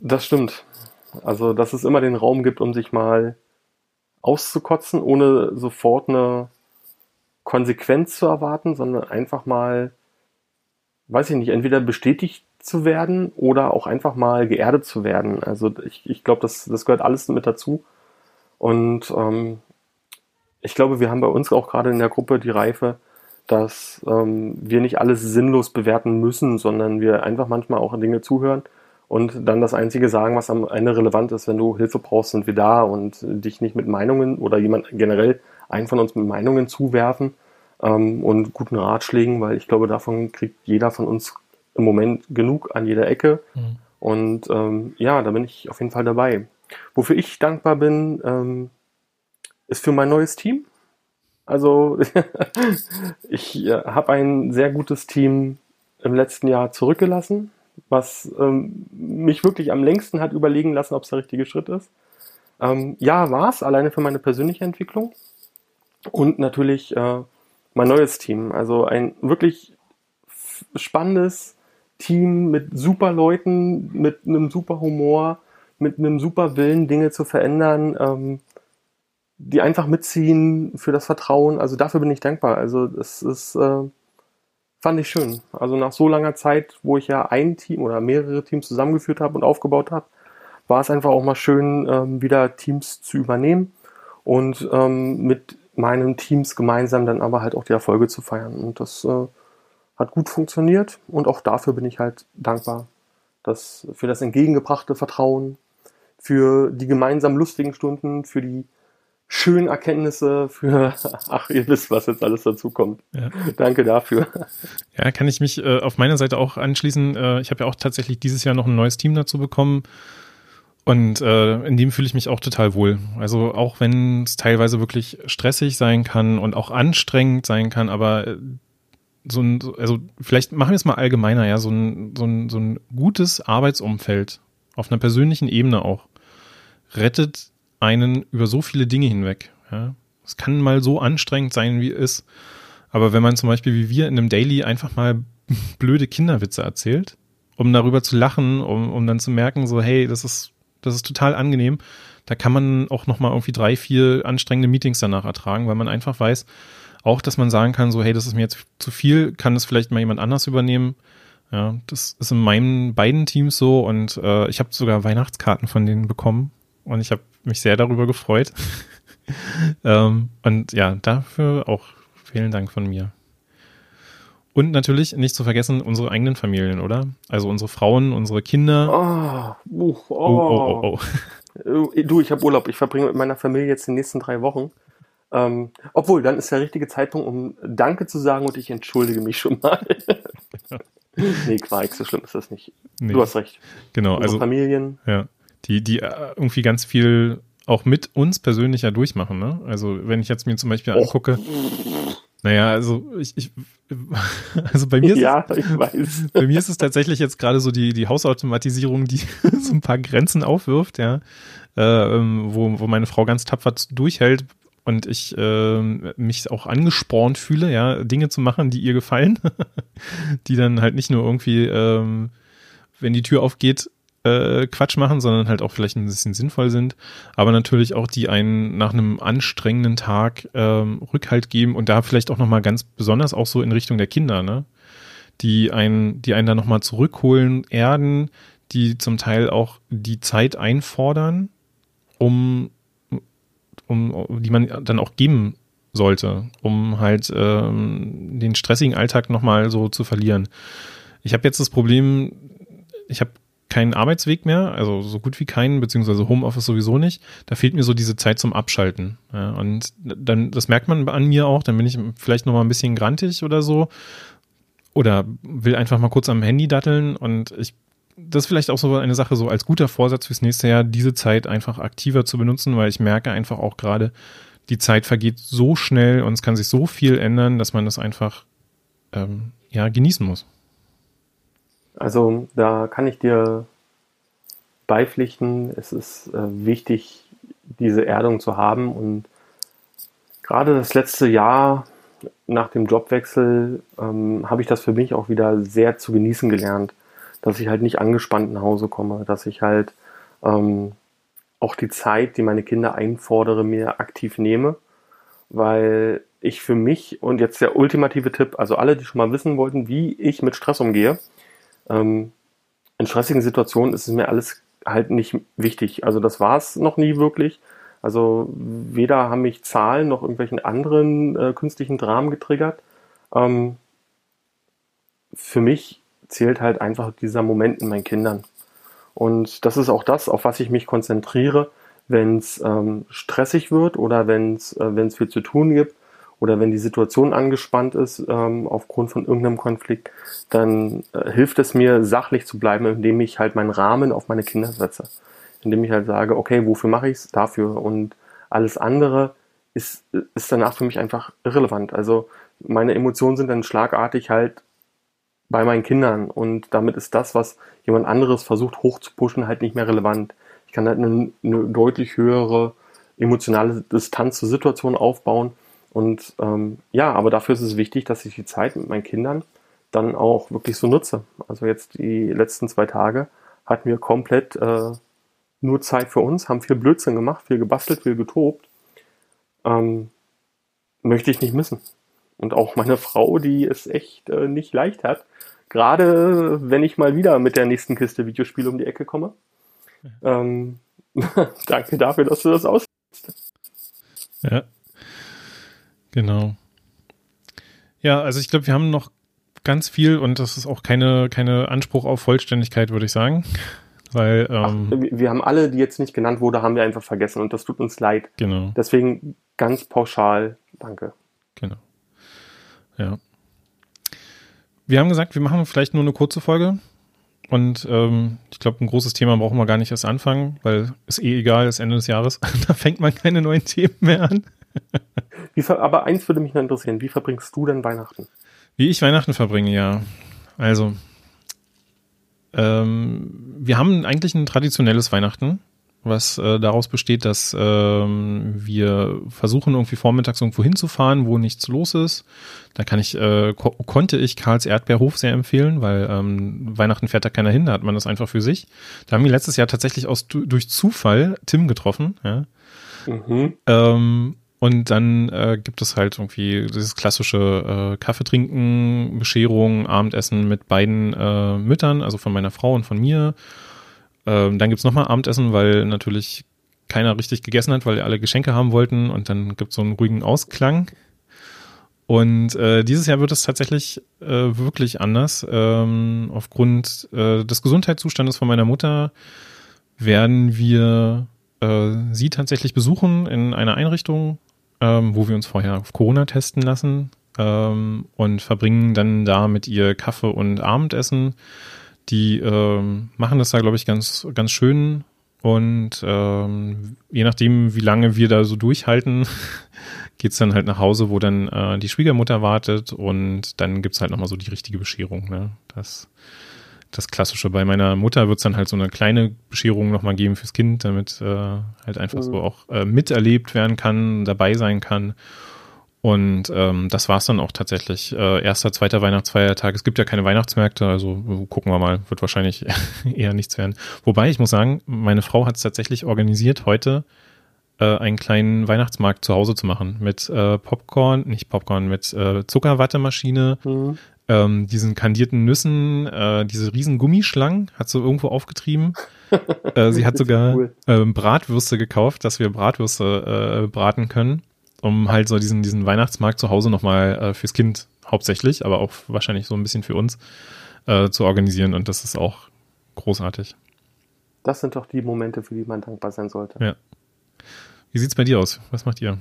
Das stimmt. Also, dass es immer den Raum gibt, um sich mal auszukotzen, ohne sofort eine Konsequenz zu erwarten, sondern einfach mal, weiß ich nicht, entweder bestätigt zu werden oder auch einfach mal geerdet zu werden. Also ich, ich glaube, das, das gehört alles mit dazu. Und ähm, ich glaube, wir haben bei uns auch gerade in der Gruppe die Reife, dass ähm, wir nicht alles sinnlos bewerten müssen, sondern wir einfach manchmal auch Dinge zuhören und dann das Einzige sagen, was am Ende relevant ist. Wenn du Hilfe brauchst, sind wir da und dich nicht mit Meinungen oder jemand generell einen von uns mit Meinungen zuwerfen ähm, und guten Ratschlägen, weil ich glaube, davon kriegt jeder von uns im Moment genug an jeder Ecke. Mhm. Und ähm, ja, da bin ich auf jeden Fall dabei. Wofür ich dankbar bin, ähm, ist für mein neues Team. Also ich äh, habe ein sehr gutes Team im letzten Jahr zurückgelassen, was ähm, mich wirklich am längsten hat überlegen lassen, ob es der richtige Schritt ist. Ähm, ja, war es, alleine für meine persönliche Entwicklung. Und natürlich äh, mein neues Team. Also ein wirklich spannendes Team mit super Leuten, mit einem super Humor, mit einem super Willen, Dinge zu verändern, ähm, die einfach mitziehen für das Vertrauen. Also dafür bin ich dankbar. Also das ist, äh, fand ich schön. Also nach so langer Zeit, wo ich ja ein Team oder mehrere Teams zusammengeführt habe und aufgebaut habe, war es einfach auch mal schön, ähm, wieder Teams zu übernehmen und ähm, mit meinen Teams gemeinsam dann aber halt auch die Erfolge zu feiern. Und das äh, hat gut funktioniert und auch dafür bin ich halt dankbar. Das, für das entgegengebrachte Vertrauen, für die gemeinsam lustigen Stunden, für die schönen Erkenntnisse, für, ach, ihr wisst, was jetzt alles dazu kommt. Ja. Danke dafür. Ja, kann ich mich äh, auf meiner Seite auch anschließen. Äh, ich habe ja auch tatsächlich dieses Jahr noch ein neues Team dazu bekommen. Und äh, in dem fühle ich mich auch total wohl. Also auch wenn es teilweise wirklich stressig sein kann und auch anstrengend sein kann, aber äh, so ein, also vielleicht machen wir es mal allgemeiner, ja, so ein, so ein, so ein gutes Arbeitsumfeld auf einer persönlichen Ebene auch rettet einen über so viele Dinge hinweg. Ja. Es kann mal so anstrengend sein, wie es ist. Aber wenn man zum Beispiel wie wir in einem Daily einfach mal blöde Kinderwitze erzählt, um darüber zu lachen, um, um dann zu merken, so, hey, das ist, das ist total angenehm, da kann man auch nochmal irgendwie drei, vier anstrengende Meetings danach ertragen, weil man einfach weiß, auch, dass man sagen kann, so, hey, das ist mir jetzt zu viel, kann das vielleicht mal jemand anders übernehmen. Ja, das ist in meinen beiden Teams so und äh, ich habe sogar Weihnachtskarten von denen bekommen und ich habe mich sehr darüber gefreut. ähm, und ja, dafür auch vielen Dank von mir. Und natürlich nicht zu vergessen unsere eigenen Familien, oder? Also unsere Frauen, unsere Kinder. Oh, uh, oh. oh, oh, oh. Du, ich habe Urlaub. Ich verbringe mit meiner Familie jetzt die nächsten drei Wochen. Ähm, obwohl, dann ist der richtige Zeitpunkt, um Danke zu sagen und ich entschuldige mich schon mal. nee, Quark, so schlimm ist das nicht. Nee. Du hast recht. Genau, Unsere also Familien. Ja, die, die äh, irgendwie ganz viel auch mit uns persönlich ja durchmachen. Ne? Also wenn ich jetzt mir zum Beispiel oh. angucke, naja, also ich, ich also bei mir, ja, es, ich weiß. bei mir ist es tatsächlich jetzt gerade so die, die Hausautomatisierung, die so ein paar Grenzen aufwirft, ja, äh, ähm, wo, wo meine Frau ganz tapfer durchhält, und ich äh, mich auch angespornt fühle, ja, Dinge zu machen, die ihr gefallen, die dann halt nicht nur irgendwie, ähm, wenn die Tür aufgeht, äh, Quatsch machen, sondern halt auch vielleicht ein bisschen sinnvoll sind, aber natürlich auch die einen nach einem anstrengenden Tag ähm, Rückhalt geben und da vielleicht auch nochmal ganz besonders auch so in Richtung der Kinder, ne? Die einen, die einen da nochmal zurückholen, erden, die zum Teil auch die Zeit einfordern, um um, die man dann auch geben sollte, um halt ähm, den stressigen Alltag nochmal so zu verlieren. Ich habe jetzt das Problem, ich habe keinen Arbeitsweg mehr, also so gut wie keinen, beziehungsweise Homeoffice sowieso nicht. Da fehlt mir so diese Zeit zum Abschalten. Ja, und dann, das merkt man an mir auch, dann bin ich vielleicht nochmal ein bisschen grantig oder so. Oder will einfach mal kurz am Handy datteln und ich das ist vielleicht auch so eine Sache, so als guter Vorsatz fürs nächste Jahr, diese Zeit einfach aktiver zu benutzen, weil ich merke einfach auch gerade, die Zeit vergeht so schnell und es kann sich so viel ändern, dass man das einfach ähm, ja, genießen muss. Also da kann ich dir beipflichten, es ist äh, wichtig, diese Erdung zu haben und gerade das letzte Jahr nach dem Jobwechsel ähm, habe ich das für mich auch wieder sehr zu genießen gelernt dass ich halt nicht angespannt nach Hause komme, dass ich halt ähm, auch die Zeit, die meine Kinder einfordere, mir aktiv nehme, weil ich für mich und jetzt der ultimative Tipp, also alle, die schon mal wissen wollten, wie ich mit Stress umgehe, ähm, in stressigen Situationen ist es mir alles halt nicht wichtig. Also das war es noch nie wirklich. Also weder haben mich Zahlen noch irgendwelchen anderen äh, künstlichen Dramen getriggert. Ähm, für mich zählt halt einfach dieser Moment in meinen Kindern. Und das ist auch das, auf was ich mich konzentriere, wenn es ähm, stressig wird oder wenn es äh, viel zu tun gibt oder wenn die Situation angespannt ist ähm, aufgrund von irgendeinem Konflikt, dann äh, hilft es mir, sachlich zu bleiben, indem ich halt meinen Rahmen auf meine Kinder setze. Indem ich halt sage, okay, wofür mache ich es? Dafür. Und alles andere ist, ist danach für mich einfach irrelevant. Also meine Emotionen sind dann schlagartig halt bei meinen Kindern und damit ist das, was jemand anderes versucht hochzupuschen, halt nicht mehr relevant. Ich kann halt eine, eine deutlich höhere emotionale Distanz zur Situation aufbauen und ähm, ja, aber dafür ist es wichtig, dass ich die Zeit mit meinen Kindern dann auch wirklich so nutze. Also jetzt die letzten zwei Tage hatten wir komplett äh, nur Zeit für uns, haben viel Blödsinn gemacht, viel gebastelt, viel getobt. Ähm, möchte ich nicht missen. Und auch meine Frau, die es echt äh, nicht leicht hat. Gerade wenn ich mal wieder mit der nächsten Kiste Videospiele um die Ecke komme. Ähm, danke dafür, dass du das ausführst. Ja, genau. Ja, also ich glaube, wir haben noch ganz viel und das ist auch keine, keine Anspruch auf Vollständigkeit, würde ich sagen. Weil, ähm, Ach, wir haben alle, die jetzt nicht genannt wurde, haben wir einfach vergessen und das tut uns leid. Genau. Deswegen ganz pauschal, danke. Genau. Ja. Wir haben gesagt, wir machen vielleicht nur eine kurze Folge. Und ähm, ich glaube, ein großes Thema brauchen wir gar nicht erst anfangen, weil ist eh egal, ist Ende des Jahres. da fängt man keine neuen Themen mehr an. Wie, aber eins würde mich noch interessieren, wie verbringst du denn Weihnachten? Wie ich Weihnachten verbringe, ja. Also, ähm, wir haben eigentlich ein traditionelles Weihnachten was äh, daraus besteht, dass ähm, wir versuchen irgendwie vormittags irgendwo hinzufahren, wo nichts los ist. Da kann ich, äh, ko konnte ich Karls Erdbeerhof sehr empfehlen, weil ähm, Weihnachten fährt da keiner hin, da hat man das einfach für sich. Da haben wir letztes Jahr tatsächlich aus durch Zufall Tim getroffen, ja. Mhm. Ähm, und dann äh, gibt es halt irgendwie dieses klassische äh, Kaffee trinken, Bescherung, Abendessen mit beiden äh, Müttern, also von meiner Frau und von mir. Ähm, dann gibt's nochmal Abendessen, weil natürlich keiner richtig gegessen hat, weil alle Geschenke haben wollten und dann gibt's so einen ruhigen Ausklang. Und äh, dieses Jahr wird es tatsächlich äh, wirklich anders. Ähm, aufgrund äh, des Gesundheitszustandes von meiner Mutter werden wir äh, sie tatsächlich besuchen in einer Einrichtung, ähm, wo wir uns vorher auf Corona testen lassen ähm, und verbringen dann da mit ihr Kaffee und Abendessen. Die ähm, machen das da, glaube ich, ganz, ganz schön. Und ähm, je nachdem, wie lange wir da so durchhalten, geht's dann halt nach Hause, wo dann äh, die Schwiegermutter wartet und dann gibt's halt nochmal so die richtige Bescherung. Ne? Das, das Klassische. Bei meiner Mutter wird's dann halt so eine kleine Bescherung nochmal geben fürs Kind, damit äh, halt einfach mhm. so auch äh, miterlebt werden kann, dabei sein kann. Und ähm, das war's dann auch tatsächlich. Äh, erster, zweiter Weihnachtsfeiertag. Es gibt ja keine Weihnachtsmärkte, also gucken wir mal. Wird wahrscheinlich eher nichts werden. Wobei, ich muss sagen, meine Frau hat es tatsächlich organisiert, heute äh, einen kleinen Weihnachtsmarkt zu Hause zu machen. Mit äh, Popcorn, nicht Popcorn, mit äh, Zuckerwattemaschine, mhm. Ähm, diesen kandierten Nüssen, äh, diese riesen Gummischlangen hat sie irgendwo aufgetrieben. äh, sie hat sogar cool. äh, Bratwürste gekauft, dass wir Bratwürste äh, braten können um halt so diesen, diesen Weihnachtsmarkt zu Hause nochmal äh, fürs Kind hauptsächlich, aber auch wahrscheinlich so ein bisschen für uns äh, zu organisieren und das ist auch großartig. Das sind doch die Momente, für die man dankbar sein sollte. Ja. Wie sieht's bei dir aus? Was macht ihr?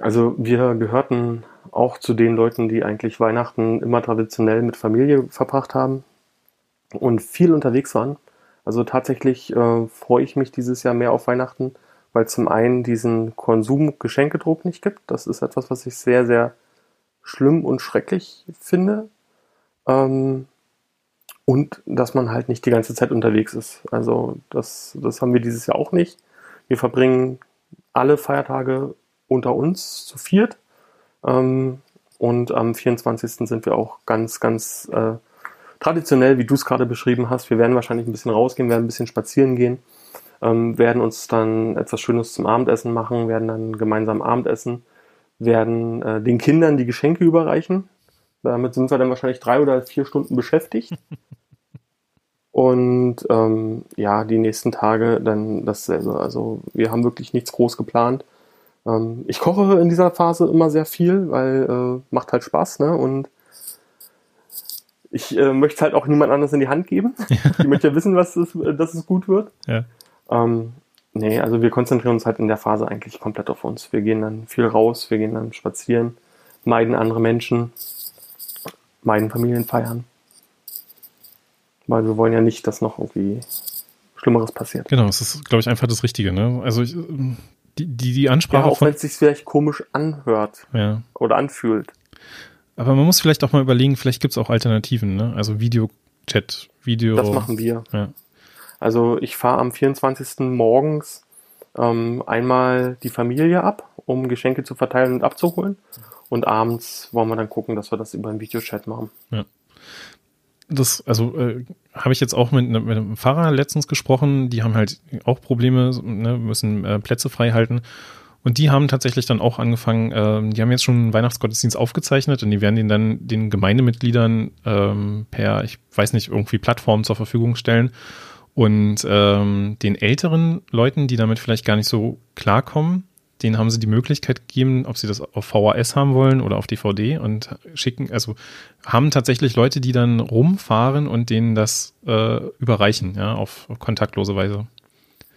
Also wir gehörten auch zu den Leuten, die eigentlich Weihnachten immer traditionell mit Familie verbracht haben und viel unterwegs waren. Also tatsächlich äh, freue ich mich dieses Jahr mehr auf Weihnachten, weil zum einen diesen Konsum-Geschenkedruck nicht gibt. Das ist etwas, was ich sehr, sehr schlimm und schrecklich finde. Ähm, und dass man halt nicht die ganze Zeit unterwegs ist. Also das, das haben wir dieses Jahr auch nicht. Wir verbringen alle Feiertage unter uns zu viert. Ähm, und am 24. sind wir auch ganz, ganz äh, traditionell, wie du es gerade beschrieben hast, wir werden wahrscheinlich ein bisschen rausgehen, werden ein bisschen spazieren gehen, ähm, werden uns dann etwas Schönes zum Abendessen machen, werden dann gemeinsam Abendessen, werden äh, den Kindern die Geschenke überreichen. Damit sind wir dann wahrscheinlich drei oder vier Stunden beschäftigt. Und ähm, ja, die nächsten Tage dann dasselbe. Also wir haben wirklich nichts groß geplant. Ähm, ich koche in dieser Phase immer sehr viel, weil äh, macht halt Spaß, ne? Und ich äh, möchte halt auch niemand anders in die Hand geben. ich möchte ja wissen, was es, dass es gut wird. Ja. Ähm, nee, also wir konzentrieren uns halt in der Phase eigentlich komplett auf uns. Wir gehen dann viel raus, wir gehen dann spazieren, meiden andere Menschen, meiden Familienfeiern. Weil wir wollen ja nicht, dass noch irgendwie Schlimmeres passiert. Genau, es ist, glaube ich, einfach das Richtige. Ne? Also ich, die, die, die Ansprache. Ja, auch wenn es sich vielleicht komisch anhört ja. oder anfühlt. Aber man muss vielleicht auch mal überlegen, vielleicht gibt es auch Alternativen, ne? Also Videochat, Video. Das machen wir. Ja. Also ich fahre am 24. morgens ähm, einmal die Familie ab, um Geschenke zu verteilen und abzuholen. Und abends wollen wir dann gucken, dass wir das über einen Videochat machen. Ja. Das, also äh, habe ich jetzt auch mit, mit einem Pfarrer letztens gesprochen, die haben halt auch Probleme, ne, müssen äh, Plätze frei halten. Und die haben tatsächlich dann auch angefangen, ähm, die haben jetzt schon einen Weihnachtsgottesdienst aufgezeichnet und die werden den dann den Gemeindemitgliedern ähm, per, ich weiß nicht, irgendwie Plattformen zur Verfügung stellen. Und ähm, den älteren Leuten, die damit vielleicht gar nicht so klarkommen, denen haben sie die Möglichkeit gegeben, ob sie das auf VHS haben wollen oder auf DVD und schicken, also haben tatsächlich Leute, die dann rumfahren und denen das äh, überreichen, ja, auf kontaktlose Weise.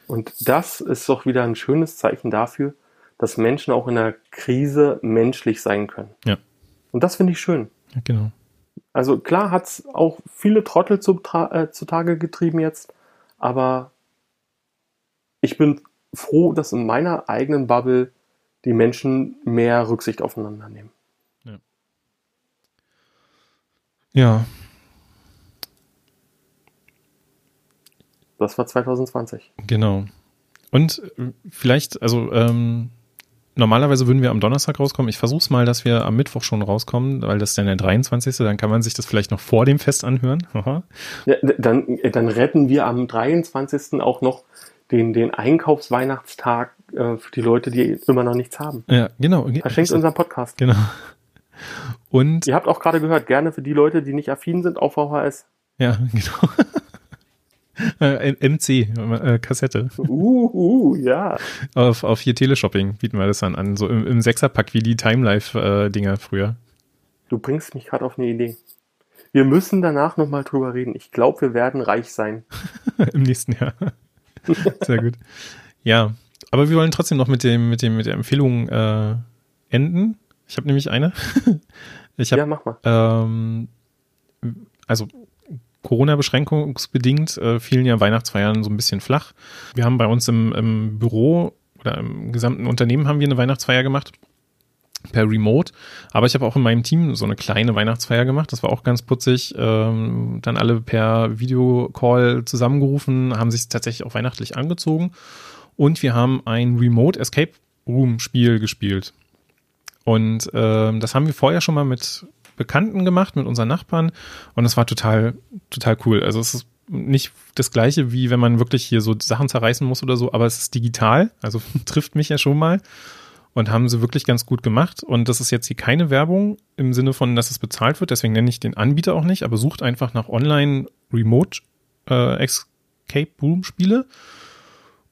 Und das ist doch wieder ein schönes Zeichen dafür, dass Menschen auch in einer Krise menschlich sein können. Ja. Und das finde ich schön. Ja, genau. Also klar hat es auch viele Trottel zu, äh, zutage getrieben jetzt, aber ich bin froh, dass in meiner eigenen Bubble die Menschen mehr Rücksicht aufeinander nehmen. Ja. ja. Das war 2020. Genau. Und äh, vielleicht, also ähm, normalerweise würden wir am Donnerstag rauskommen. Ich versuche es mal, dass wir am Mittwoch schon rauskommen, weil das ist dann der 23. Dann kann man sich das vielleicht noch vor dem Fest anhören. Ja, dann, dann retten wir am 23. auch noch den, den Einkaufsweihnachtstag äh, für die Leute, die immer noch nichts haben. Ja, genau. Verschenkt unseren Podcast. Genau. Und ihr habt auch gerade gehört, gerne für die Leute, die nicht affin sind, auf VHS. Ja, genau. Äh, MC, äh, Kassette. Uh, uh, ja. Auf, auf hier Teleshopping bieten wir das dann an, so im, im Sechserpack wie die Timelife-Dinger äh, früher. Du bringst mich gerade auf eine Idee. Wir müssen danach nochmal drüber reden. Ich glaube, wir werden reich sein. Im nächsten Jahr. Sehr gut. Ja, aber wir wollen trotzdem noch mit dem, mit dem, mit der Empfehlung äh, enden. Ich habe nämlich eine. ich hab, ja, mach mal. Ähm, also Corona-beschränkungsbedingt äh, fielen ja Weihnachtsfeiern so ein bisschen flach. Wir haben bei uns im, im Büro oder im gesamten Unternehmen haben wir eine Weihnachtsfeier gemacht per Remote. Aber ich habe auch in meinem Team so eine kleine Weihnachtsfeier gemacht. Das war auch ganz putzig. Ähm, dann alle per Videocall zusammengerufen, haben sich tatsächlich auch weihnachtlich angezogen. Und wir haben ein Remote Escape Room Spiel gespielt. Und ähm, das haben wir vorher schon mal mit Bekannten gemacht, mit unseren Nachbarn. Und es war total, total cool. Also es ist nicht das gleiche, wie wenn man wirklich hier so Sachen zerreißen muss oder so, aber es ist digital, also trifft mich ja schon mal und haben sie wirklich ganz gut gemacht. Und das ist jetzt hier keine Werbung im Sinne von, dass es bezahlt wird, deswegen nenne ich den Anbieter auch nicht, aber sucht einfach nach Online Remote äh, Escape Room Spiele.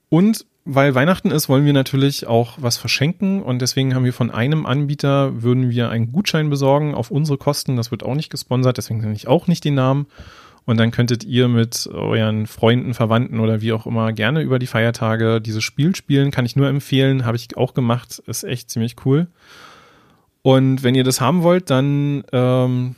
Und weil Weihnachten ist, wollen wir natürlich auch was verschenken und deswegen haben wir von einem Anbieter, würden wir einen Gutschein besorgen auf unsere Kosten. Das wird auch nicht gesponsert, deswegen nenne ich auch nicht den Namen. Und dann könntet ihr mit euren Freunden, Verwandten oder wie auch immer gerne über die Feiertage dieses Spiel spielen. Kann ich nur empfehlen, habe ich auch gemacht, ist echt ziemlich cool. Und wenn ihr das haben wollt, dann ähm,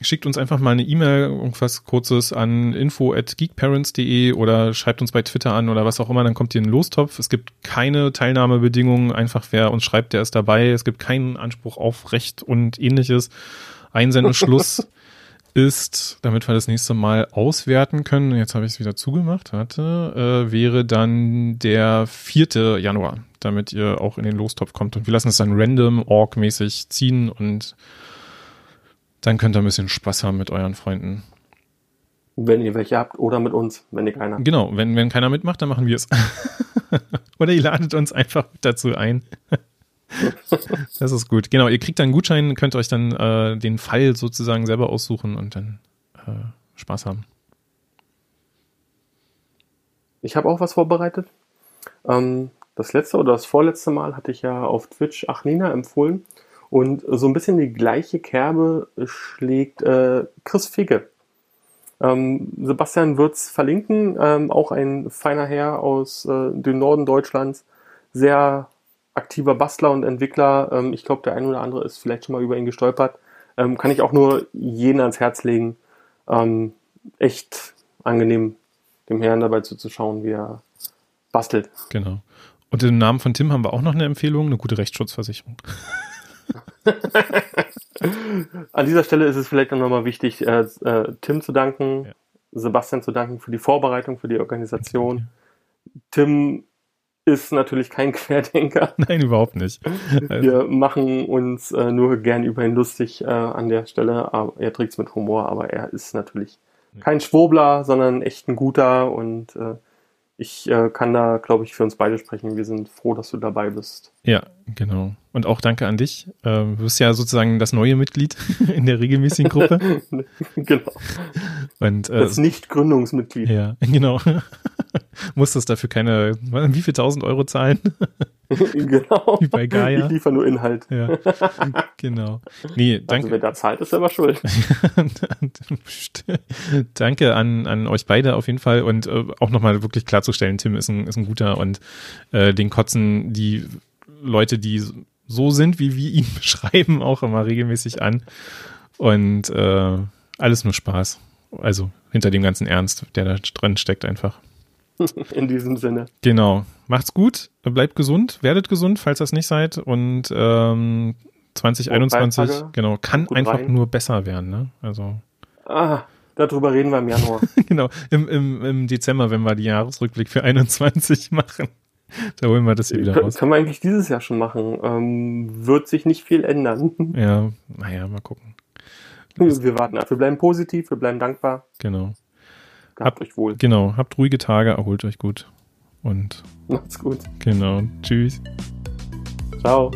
schickt uns einfach mal eine E-Mail, irgendwas kurzes an info at geekparents.de oder schreibt uns bei Twitter an oder was auch immer, dann kommt ihr in den Lostopf. Es gibt keine Teilnahmebedingungen, einfach wer uns schreibt, der ist dabei. Es gibt keinen Anspruch auf Recht und ähnliches. Einsendeschluss ist, damit wir das nächste Mal auswerten können, jetzt habe ich es wieder zugemacht, hatte, äh, wäre dann der 4. Januar, damit ihr auch in den Lostopf kommt. Und wir lassen es dann random, org-mäßig ziehen und Dann könnt ihr ein bisschen Spaß haben mit euren Freunden. Wenn ihr welche habt oder mit uns, wenn ihr keiner. Genau, wenn, wenn keiner mitmacht, dann machen wir es. oder ihr ladet uns einfach dazu ein. Das ist gut. Genau, ihr kriegt dann einen Gutschein, könnt euch dann äh, den Fall sozusagen selber aussuchen und dann äh, Spaß haben. Ich habe auch was vorbereitet. Ähm, das letzte oder das vorletzte Mal hatte ich ja auf Twitch Achnina empfohlen. Und so ein bisschen die gleiche Kerbe schlägt äh, Chris Figge. Ähm, Sebastian wird's verlinken, ähm, auch ein feiner Herr aus äh, dem Norden Deutschlands, sehr aktiver Bastler und Entwickler. Ähm, ich glaube, der ein oder andere ist vielleicht schon mal über ihn gestolpert. Ähm, kann ich auch nur jeden ans Herz legen. Ähm, echt angenehm, dem Herrn dabei zuzuschauen, wie er bastelt. Genau. Und im Namen von Tim haben wir auch noch eine Empfehlung, eine gute Rechtsschutzversicherung. An dieser Stelle ist es vielleicht nochmal wichtig, äh, äh, Tim zu danken, ja. Sebastian zu danken für die Vorbereitung, für die Organisation. Tim ist natürlich kein Querdenker. Nein, überhaupt nicht. Also. Wir machen uns äh, nur gern über ihn lustig äh, an der Stelle. Aber er trägt es mit Humor, aber er ist natürlich kein Schwurbler, sondern echt ein guter und äh, ich äh, kann da, glaube ich, für uns beide sprechen. Wir sind froh, dass du dabei bist. Ja, genau. Und auch danke an dich. Ähm, du bist ja sozusagen das neue Mitglied in der regelmäßigen Gruppe. genau. Und, äh, das Nicht-Gründungsmitglied. Ja, genau. Musstest dafür keine, wie viel tausend Euro zahlen? genau. Wie bei Gaia. Ich liefere nur Inhalt. Ja, genau. Nee, danke. Also wer da zahlt, ist selber schuld. danke an, an euch beide auf jeden Fall und äh, auch nochmal wirklich klarzustellen, Tim ist ein, ist ein guter und äh, den kotzen die Leute, die so sind, wie wir ihn beschreiben, auch immer regelmäßig an. Und äh, alles nur Spaß. Also hinter dem ganzen Ernst, der da drin steckt einfach. In diesem Sinne. Genau. Macht's gut, bleibt gesund, werdet gesund, falls das nicht seid. Und ähm, 2021, oh, genau, kann einfach rein. nur besser werden. Ne? Also. Ah, darüber reden wir im Januar. genau, im, im, im Dezember, wenn wir die Jahresrückblick für 21 machen. Da holen wir das hier wieder Kön raus. Können wir eigentlich dieses Jahr schon machen. Ähm, wird sich nicht viel ändern. Ja, naja, mal gucken. Wir warten ab. Wir bleiben positiv, wir bleiben dankbar. Genau. Habt euch wohl. Genau, habt ruhige Tage, erholt euch gut. Und macht's gut. Genau. Tschüss. Ciao.